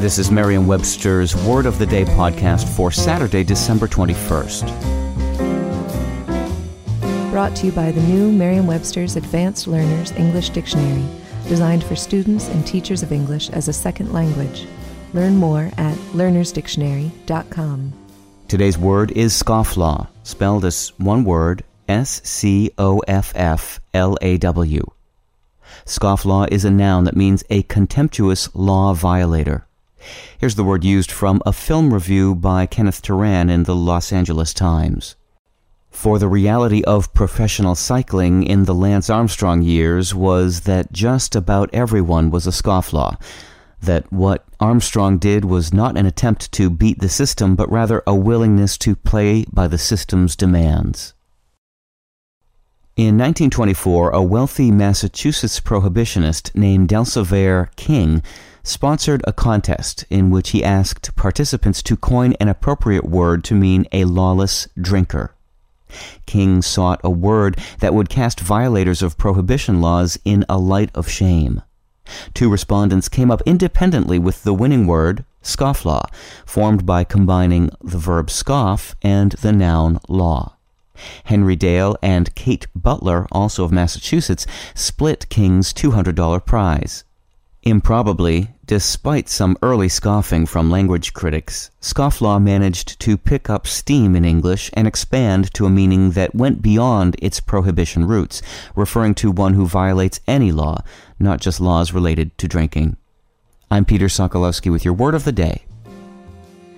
This is Merriam Webster's Word of the Day podcast for Saturday, December 21st. Brought to you by the new Merriam Webster's Advanced Learners English Dictionary, designed for students and teachers of English as a second language. Learn more at learnersdictionary.com. Today's word is scofflaw, spelled as one word S C O F F L A W. Scofflaw is a noun that means a contemptuous law violator. Here's the word used from a film review by Kenneth Turan in the Los Angeles Times. For the reality of professional cycling in the Lance Armstrong years was that just about everyone was a scofflaw. That what Armstrong did was not an attempt to beat the system, but rather a willingness to play by the system's demands. In 1924, a wealthy Massachusetts prohibitionist named Delcevare King sponsored a contest in which he asked participants to coin an appropriate word to mean a lawless drinker. King sought a word that would cast violators of prohibition laws in a light of shame. Two respondents came up independently with the winning word, scofflaw, formed by combining the verb scoff and the noun law. Henry Dale and Kate Butler, also of Massachusetts, split King's $200 prize. Improbably, despite some early scoffing from language critics, scofflaw managed to pick up steam in English and expand to a meaning that went beyond its prohibition roots, referring to one who violates any law, not just laws related to drinking. I'm Peter Sokolowski with your word of the day.